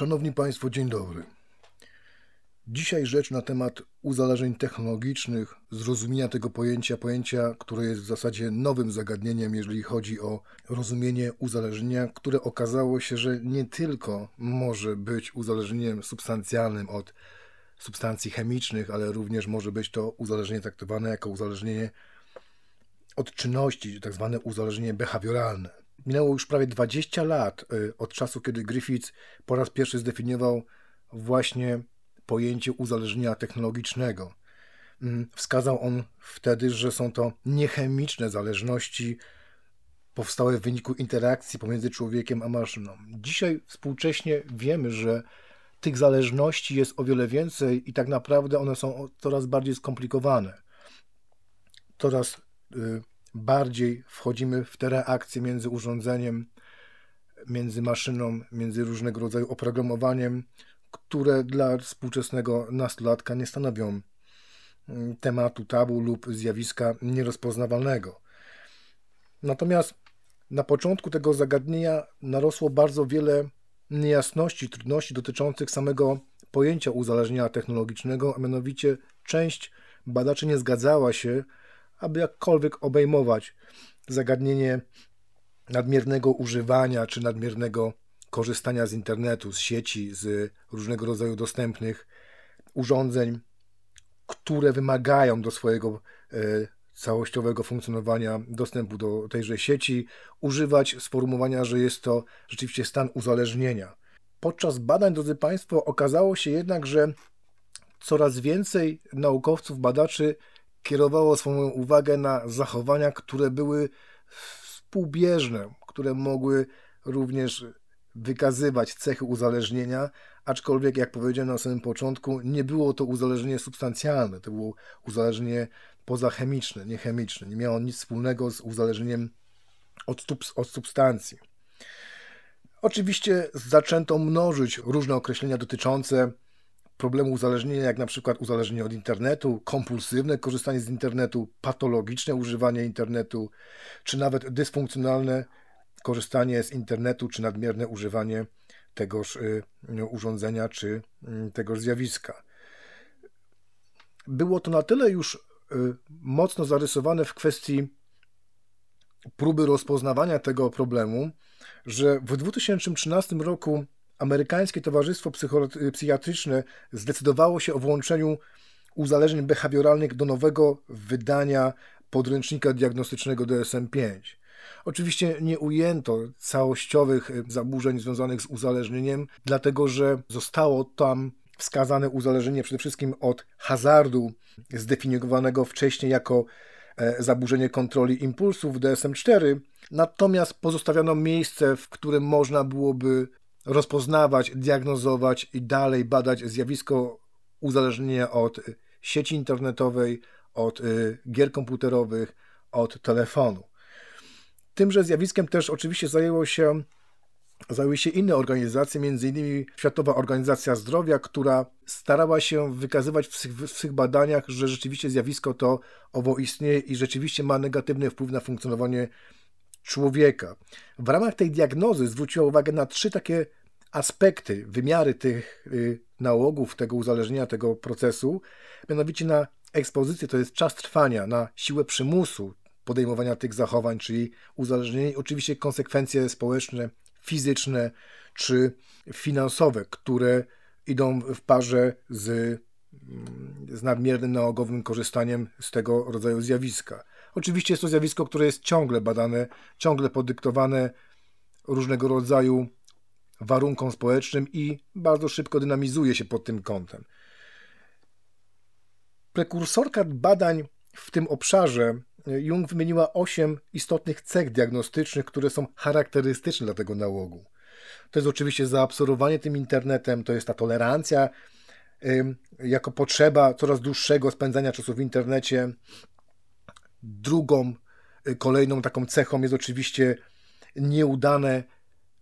Szanowni Państwo, dzień dobry. Dzisiaj rzecz na temat uzależnień technologicznych, zrozumienia tego pojęcia, pojęcia, które jest w zasadzie nowym zagadnieniem, jeżeli chodzi o rozumienie uzależnienia, które okazało się, że nie tylko może być uzależnieniem substancjalnym od substancji chemicznych, ale również może być to uzależnienie traktowane jako uzależnienie od czynności, tak zwane uzależnienie behawioralne. Minęło już prawie 20 lat y, od czasu, kiedy Griffiths po raz pierwszy zdefiniował właśnie pojęcie uzależnienia technologicznego. Mm, wskazał on wtedy, że są to niechemiczne zależności powstałe w wyniku interakcji pomiędzy człowiekiem a maszyną. Dzisiaj współcześnie wiemy, że tych zależności jest o wiele więcej i tak naprawdę one są coraz bardziej skomplikowane. Coraz y, bardziej wchodzimy w te reakcje między urządzeniem, między maszyną, między różnego rodzaju oprogramowaniem, które dla współczesnego nastolatka nie stanowią mm, tematu tabu lub zjawiska nierozpoznawalnego. Natomiast na początku tego zagadnienia narosło bardzo wiele niejasności, trudności dotyczących samego pojęcia uzależnienia technologicznego, a mianowicie część badaczy nie zgadzała się, aby jakkolwiek obejmować zagadnienie nadmiernego używania czy nadmiernego korzystania z internetu, z sieci, z różnego rodzaju dostępnych urządzeń, które wymagają do swojego e, całościowego funkcjonowania dostępu do tejże sieci, używać sformułowania, że jest to rzeczywiście stan uzależnienia. Podczas badań, drodzy Państwo, okazało się jednak, że coraz więcej naukowców, badaczy kierowało swoją uwagę na zachowania, które były współbieżne, które mogły również wykazywać cechy uzależnienia, aczkolwiek, jak powiedziałem na samym początku, nie było to uzależnienie substancjalne, to było uzależnienie pozachemiczne, niechemiczne. Nie miało nic wspólnego z uzależnieniem od, od substancji. Oczywiście zaczęto mnożyć różne określenia dotyczące problemu uzależnienia, jak na przykład uzależnienie od internetu, kompulsywne korzystanie z internetu, patologiczne używanie internetu, czy nawet dysfunkcjonalne korzystanie z internetu, czy nadmierne używanie tegoż y, urządzenia, czy y, tegoż zjawiska. Było to na tyle już y, mocno zarysowane w kwestii próby rozpoznawania tego problemu, że w 2013 roku amerykańskie Towarzystwo Psychiatryczne zdecydowało się o włączeniu uzależnień behawioralnych do nowego wydania podręcznika diagnostycznego DSM-5. Oczywiście nie ujęto całościowych zaburzeń związanych z uzależnieniem, dlatego że zostało tam wskazane uzależnienie przede wszystkim od hazardu, zdefiniowanego wcześniej jako e, zaburzenie kontroli impulsów DSM-4, natomiast pozostawiono miejsce, w którym można byłoby rozpoznawać, diagnozować i dalej badać zjawisko uzależnienia od sieci internetowej, od y, gier komputerowych, od telefonu. Tymże zjawiskiem też oczywiście zajęło się, zajęły się inne organizacje, m.in. Światowa Organizacja Zdrowia, która starała się wykazywać w swych, w swych badaniach, że rzeczywiście zjawisko to owo istnieje i rzeczywiście ma negatywny wpływ na funkcjonowanie człowieka. W ramach tej diagnozy zwróciła uwagę na trzy takie aspekty, wymiary tych y, nałogów, tego uzależnienia, tego procesu, mianowicie na ekspozycję, to jest czas trwania, na siłę przymusu podejmowania tych zachowań, czyli uzależnienie, oczywiście konsekwencje społeczne, fizyczne czy finansowe, które idą w parze z, mm, z nadmiernym nałogowym korzystaniem z tego rodzaju zjawiska. Oczywiście jest to zjawisko, które jest ciągle badane, ciągle podyktowane różnego rodzaju warunkom społecznym i bardzo szybko dynamizuje się pod tym kątem. Prekursorka badań w tym obszarze Jung wymieniła osiem istotnych cech diagnostycznych, które są charakterystyczne dla tego nałogu. To jest oczywiście zaabsorbowanie tym internetem, to jest ta tolerancja jako potrzeba coraz dłuższego spędzania czasu w internecie. Drugą, y, kolejną taką cechą jest oczywiście nieudane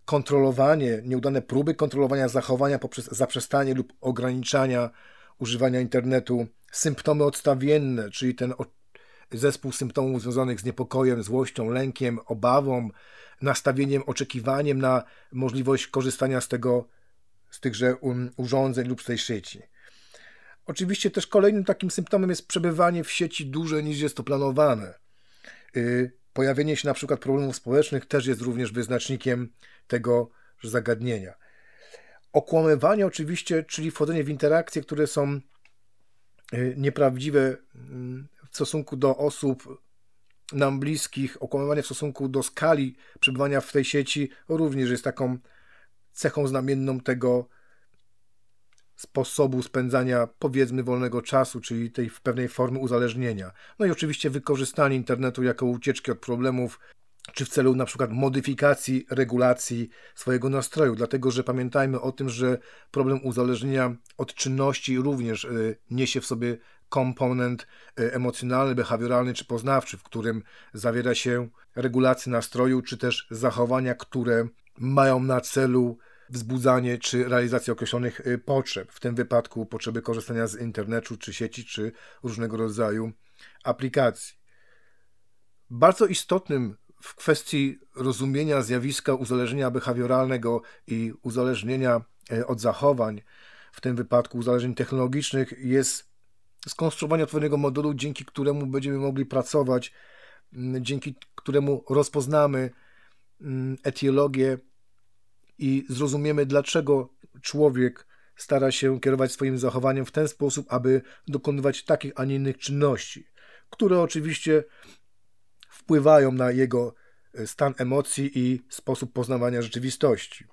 kontrolowanie, nieudane próby kontrolowania zachowania poprzez zaprzestanie lub ograniczania używania internetu, symptomy odstawienne, czyli ten zespół symptomów związanych z niepokojem, złością, lękiem, obawą, nastawieniem, oczekiwaniem na możliwość korzystania z tego, z tychże um, urządzeń lub z tej sieci. Oczywiście też kolejnym takim symptomem jest przebywanie w sieci dłużej niż jest to planowane. Pojawienie się na przykład problemów społecznych też jest również wyznacznikiem tego zagadnienia. Okłamywanie oczywiście, czyli wchodzenie w interakcje, które są y, nieprawdziwe mm, w stosunku do osób nam bliskich, okłamywanie w stosunku do skali przebywania w tej sieci również jest taką cechą znamienną tego sposobu spędzania powiedzmy wolnego czasu, czyli tej w pewnej formy uzależnienia. No i oczywiście wykorzystanie internetu jako ucieczki od problemów, czy w celu na przykład modyfikacji, regulacji swojego nastroju, dlatego że pamiętajmy o tym, że problem uzależnienia od czynności również y, niesie w sobie komponent y, emocjonalny, behawioralny czy poznawczy, w którym zawiera się regulacja nastroju, czy też zachowania, które mają na celu wzbudzanie czy realizację określonych y, potrzeb, w tym wypadku potrzeby korzystania z internetu, czy sieci, czy różnego rodzaju aplikacji. Bardzo istotnym w kwestii rozumienia zjawiska uzależnienia behawioralnego i uzależnienia y, od zachowań, w tym wypadku uzależnień technologicznych, jest skonstruowanie odpowiedniego modelu, dzięki któremu będziemy mogli pracować, dzięki któremu rozpoznamy etiologię i zrozumiemy, dlaczego człowiek stara się kierować swoim zachowaniem w ten sposób, aby dokonywać takich, a nie innych czynności, które oczywiście wpływają na jego e, stan emocji i sposób poznawania rzeczywistości.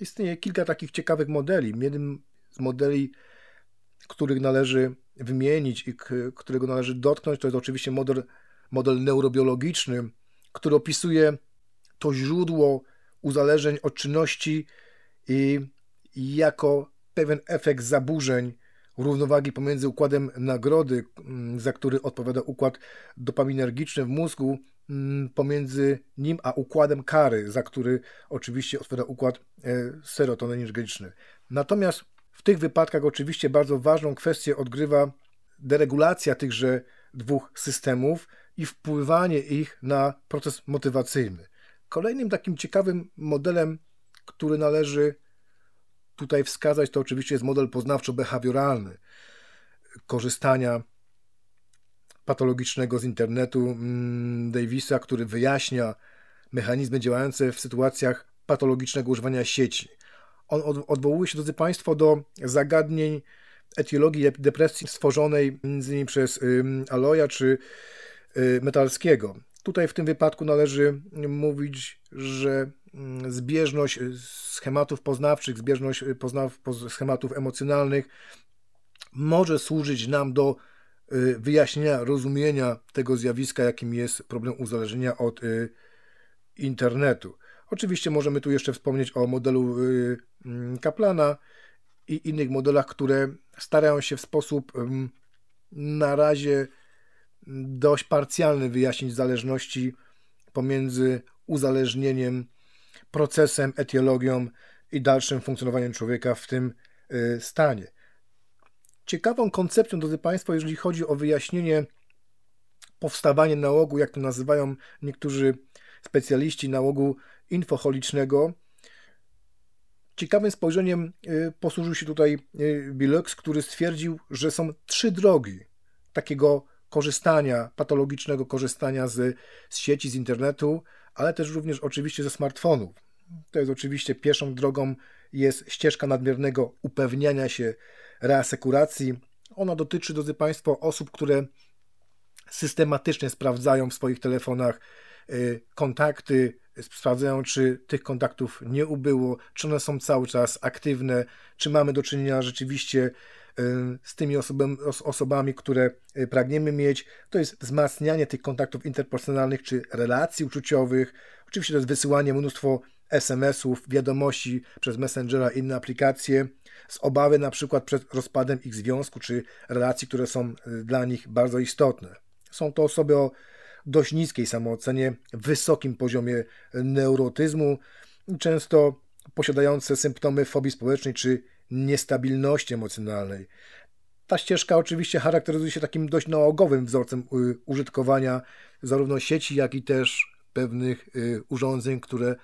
Istnieje kilka takich ciekawych modeli. Jednym z modeli, których należy wymienić i którego należy dotknąć, to jest oczywiście model, model neurobiologiczny, który opisuje to źródło uzależnień od czynności i jako pewien efekt zaburzeń równowagi pomiędzy układem nagrody, mm, za który odpowiada układ dopaminergiczny w mózgu, mm, pomiędzy nim a układem kary, za który oczywiście odpowiada układ e, serotoninergiczny. Natomiast w tych wypadkach oczywiście bardzo ważną kwestię odgrywa deregulacja tychże dwóch systemów i wpływanie ich na proces motywacyjny. Kolejnym takim ciekawym modelem, który należy tutaj wskazać, to oczywiście jest model poznawczo-behawioralny korzystania patologicznego z internetu mm, Davisa, który wyjaśnia mechanizmy działające w sytuacjach patologicznego używania sieci. On odwołuje się, drodzy Państwo, do zagadnień etiologii depresji stworzonej m.in. przez Aloja czy y, Metalskiego. Tutaj w tym wypadku należy mówić, że mm, zbieżność schematów poznawczych, zbieżność poznaw, schematów emocjonalnych może służyć nam do y, wyjaśnienia, rozumienia tego zjawiska, jakim jest problem uzależnienia od y, internetu. Oczywiście możemy tu jeszcze wspomnieć o modelu y, mm, Kaplana i innych modelach, które starają się w sposób na razie dość parcjalny wyjaśnić zależności pomiędzy uzależnieniem, procesem, etiologią i dalszym funkcjonowaniem człowieka w tym y, stanie. Ciekawą koncepcją, drodzy Państwo, jeżeli chodzi o wyjaśnienie powstawania nałogu, jak to nazywają niektórzy specjaliści nałogu infocholicznego, ciekawym spojrzeniem y, posłużył się tutaj y, Billux, który stwierdził, że są trzy drogi takiego korzystania, patologicznego korzystania z, z sieci, z internetu, ale też również oczywiście ze smartfonów. To jest oczywiście pierwszą drogą jest ścieżka nadmiernego upewniania się, reasekuracji. Ona dotyczy, drodzy Państwo, osób, które systematycznie sprawdzają w swoich telefonach y, kontakty, sprawdzają, czy tych kontaktów nie ubyło, czy one są cały czas aktywne, czy mamy do czynienia rzeczywiście z tymi osobami, osobami, które y, pragniemy mieć. To jest wzmacnianie tych kontaktów interpersonalnych czy relacji uczuciowych. Oczywiście to jest wysyłanie mnóstwo SMS-ów, wiadomości przez Messengera inne aplikacje z obawy na przykład przed rozpadem ich związku czy relacji, które są y, dla nich bardzo istotne. Są to osoby o dość niskiej samoocenie, wysokim poziomie neurotyzmu, często posiadające symptomy fobii społecznej czy niestabilności emocjonalnej. Ta ścieżka oczywiście charakteryzuje się takim dość nałogowym wzorcem y, użytkowania zarówno sieci, jak i też pewnych y, urządzeń, które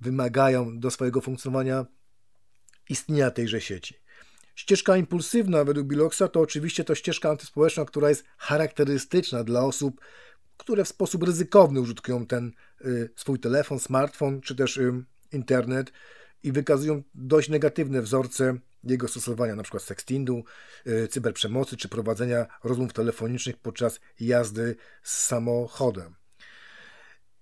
wymagają do swojego funkcjonowania istnienia tejże sieci. Ścieżka impulsywna według Biloxa to oczywiście to ścieżka antyspołeczna, która jest charakterystyczna dla osób, które w sposób ryzykowny użytkują ten y, swój telefon, smartfon czy też internet i wykazują dość negatywne wzorce jego stosowania, np. sextingu, y, cyberprzemocy czy prowadzenia rozmów telefonicznych podczas jazdy z samochodem.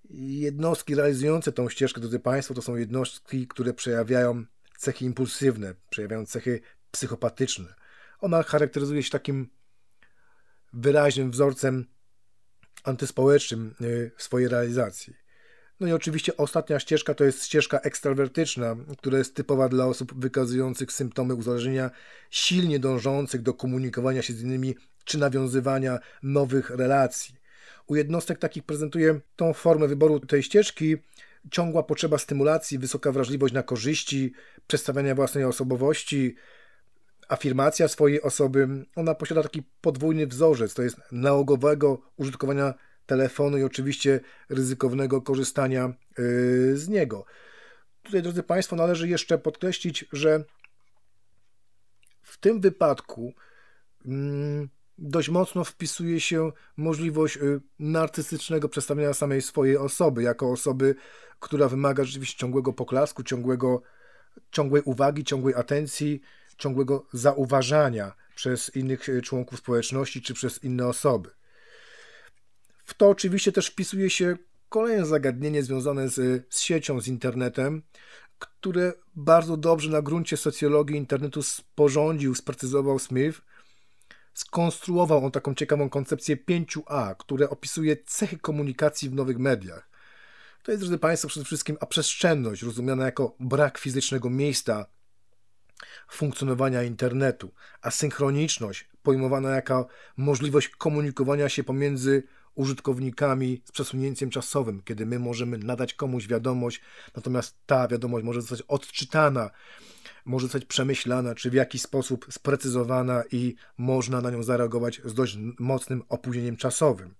Jednostki realizujące tą ścieżkę, drodzy Państwo, to są jednostki, które przejawiają cechy impulsywne, przejawiają cechy psychopatyczne. Ona charakteryzuje się takim wyraźnym wzorcem antyspołecznym y, w swojej realizacji. No i oczywiście ostatnia ścieżka to jest ścieżka ekstrawertyczna, która jest typowa dla osób wykazujących symptomy uzależnienia, silnie dążących do komunikowania się z innymi czy nawiązywania nowych relacji. U jednostek takich prezentuje tą formę wyboru tej ścieżki ciągła potrzeba stymulacji, wysoka wrażliwość na korzyści, przedstawiania własnej osobowości, afirmacja swojej osoby. Ona posiada taki podwójny wzorzec, to jest nałogowego użytkowania telefonu i oczywiście ryzykownego korzystania yy, z niego. Tutaj, drodzy Państwo, należy jeszcze podkreślić, że w tym wypadku mm, dość mocno wpisuje się możliwość yy, narcystycznego przedstawienia samej swojej osoby, jako osoby, która wymaga rzeczywiście ciągłego poklasku, ciągłego, ciągłej uwagi, ciągłej atencji, ciągłego zauważania przez innych yy, członków społeczności czy przez inne osoby. W to oczywiście też wpisuje się kolejne zagadnienie związane z, z siecią, z internetem, które bardzo dobrze na gruncie socjologii internetu sporządził, sprecyzował Smith. Skonstruował on taką ciekawą koncepcję 5A, które opisuje cechy komunikacji w nowych mediach. To jest, drodzy Państwo, przede wszystkim aprzestrzenność, rozumiana jako brak fizycznego miejsca funkcjonowania internetu, a synchroniczność, pojmowana jako możliwość komunikowania się pomiędzy użytkownikami z przesunięciem czasowym, kiedy my możemy nadać komuś wiadomość, natomiast ta wiadomość może zostać odczytana, może zostać przemyślana, czy w jakiś sposób sprecyzowana i można na nią zareagować z dość mocnym opóźnieniem czasowym.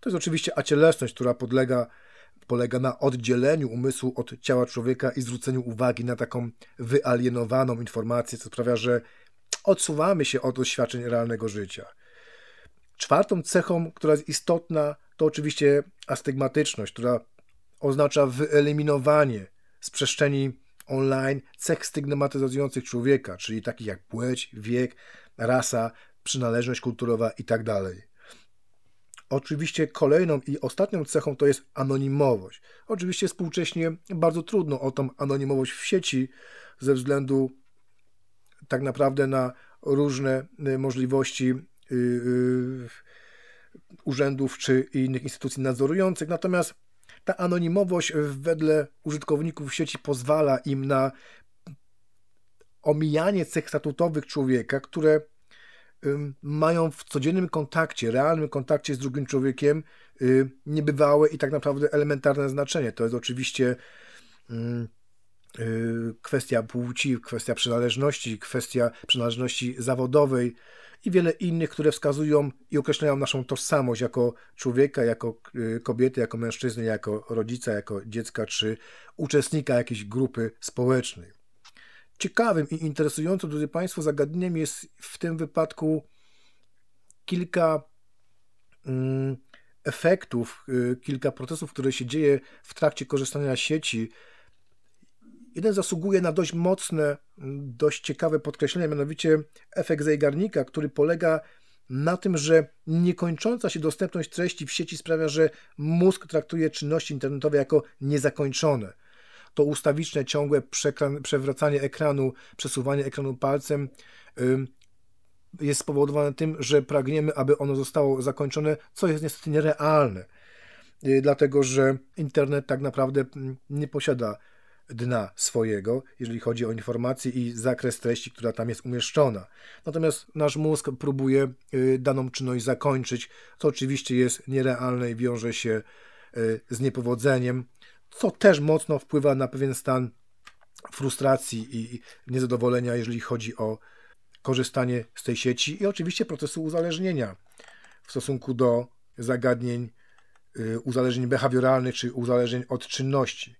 To jest oczywiście acielesność, która podlega, polega na oddzieleniu umysłu od ciała człowieka i zwróceniu uwagi na taką wyalienowaną informację, co sprawia, że odsuwamy się od doświadczeń realnego życia. Czwartą cechą, która jest istotna, to oczywiście astygmatyczność, która oznacza wyeliminowanie z przestrzeni online cech stygmatyzujących człowieka, czyli takich jak płeć, wiek, rasa, przynależność kulturowa itd. Tak oczywiście kolejną i ostatnią cechą to jest anonimowość. Oczywiście współcześnie bardzo trudno o tą anonimowość w sieci ze względu tak naprawdę na różne możliwości Y, y, urzędów czy innych instytucji nadzorujących. Natomiast ta anonimowość wedle użytkowników sieci pozwala im na omijanie cech statutowych człowieka, które mają w codziennym kontakcie, realnym kontakcie z drugim człowiekiem y, niebywałe i tak naprawdę elementarne znaczenie. To jest oczywiście kwestia płci, kwestia przynależności, kwestia przynależności zawodowej, i wiele innych, które wskazują i określają naszą tożsamość jako człowieka, jako y, kobiety, jako mężczyzny, jako rodzica, jako dziecka czy uczestnika jakiejś grupy społecznej. Ciekawym i interesującym, drodzy Państwo, zagadnieniem jest w tym wypadku kilka mm, efektów, y, kilka procesów, które się dzieje w trakcie korzystania z sieci Jeden zasługuje na dość mocne, dość ciekawe podkreślenie, mianowicie efekt Zeigarnika, który polega na tym, że niekończąca się dostępność treści w sieci sprawia, że mózg traktuje czynności internetowe jako niezakończone. To ustawiczne, ciągłe przewracanie ekranu, przesuwanie ekranu palcem jest spowodowane tym, że pragniemy, aby ono zostało zakończone, co jest niestety nierealne, y, dlatego że internet tak naprawdę nie posiada dna swojego, jeżeli chodzi o informacje i zakres treści, która tam jest umieszczona. Natomiast nasz mózg próbuje y, daną czynność zakończyć, co oczywiście jest nierealne i wiąże się y, z niepowodzeniem, co też mocno wpływa na pewien stan frustracji i niezadowolenia, jeżeli chodzi o korzystanie z tej sieci i oczywiście procesu uzależnienia w stosunku do zagadnień y, uzależnień behawioralnych czy uzależnień od czynności.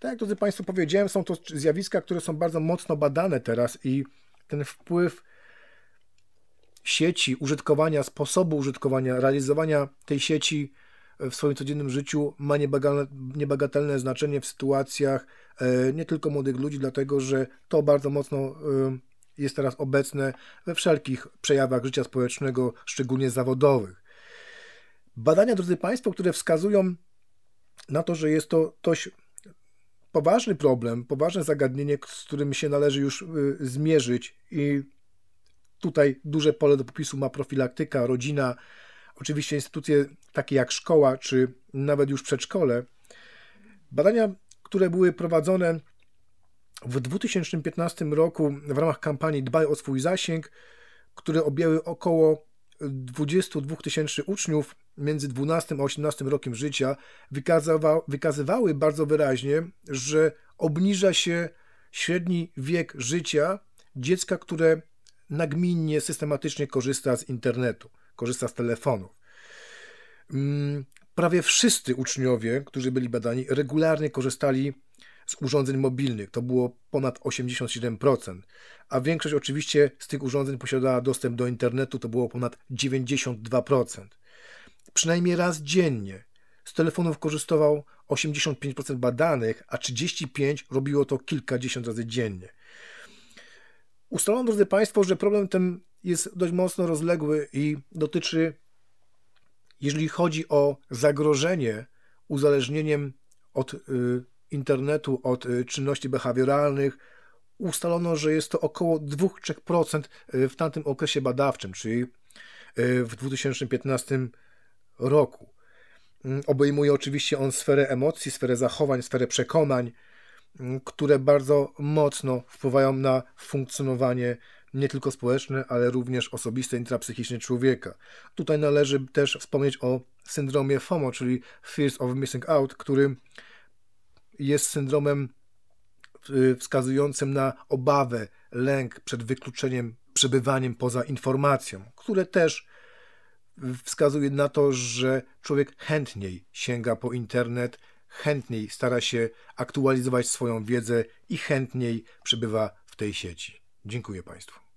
Tak jak drodzy Państwo powiedziałem, są to zjawiska, które są bardzo mocno badane teraz i ten wpływ sieci, użytkowania, sposobu użytkowania, realizowania tej sieci w swoim codziennym życiu ma niebagatelne znaczenie w sytuacjach e, nie tylko młodych ludzi, dlatego że to bardzo mocno e, jest teraz obecne we wszelkich przejawach życia społecznego, szczególnie zawodowych. Badania, drodzy Państwo, które wskazują na to, że jest to dość poważny problem, poważne zagadnienie, z którym się należy już e, zmierzyć i tutaj duże pole do popisu ma profilaktyka, rodzina, oczywiście instytucje takie jak szkoła, czy nawet już przedszkole. Badania, które były prowadzone w 2015 roku w ramach kampanii Dbaj o swój zasięg, które objęły około 22 tysięcy uczniów między 12 a 18 rokiem życia, wykazywały bardzo wyraźnie, że obniża się średni wiek życia dziecka, które nagminnie, systematycznie korzysta z internetu, korzysta z telefonów. Prawie wszyscy uczniowie, którzy byli badani, regularnie korzystali z urządzeń mobilnych. To było ponad 87%, a większość oczywiście z tych urządzeń posiadała dostęp do internetu, to było ponad 92%. Przynajmniej raz dziennie z telefonów korzystało 85% badanych, a 35% robiło to kilkadziesiąt razy dziennie. Ustalono, drodzy Państwo, że problem ten jest dość mocno rozległy i dotyczy, jeżeli chodzi o zagrożenie uzależnieniem od y, internetu, od y, czynności behawioralnych, ustalono, że jest to około 2-3% y, w tamtym okresie badawczym, czyli w 2015 roku. Mm, obejmuje oczywiście on sferę emocji, sferę zachowań, sferę przekonań, które bardzo mocno wpływają na funkcjonowanie nie tylko społeczne, ale również osobiste, intrapsychiczne człowieka. Tutaj należy też wspomnieć o syndromie FOMO, czyli Fears of Missing Out, który jest syndromem y, wskazującym na obawę, lęk przed wykluczeniem, przebywaniem poza informacją, które też wskazuje na to, że człowiek chętniej sięga po internet, chętniej stara się aktualizować swoją wiedzę i chętniej przebywa w tej sieci. Dziękuję Państwu.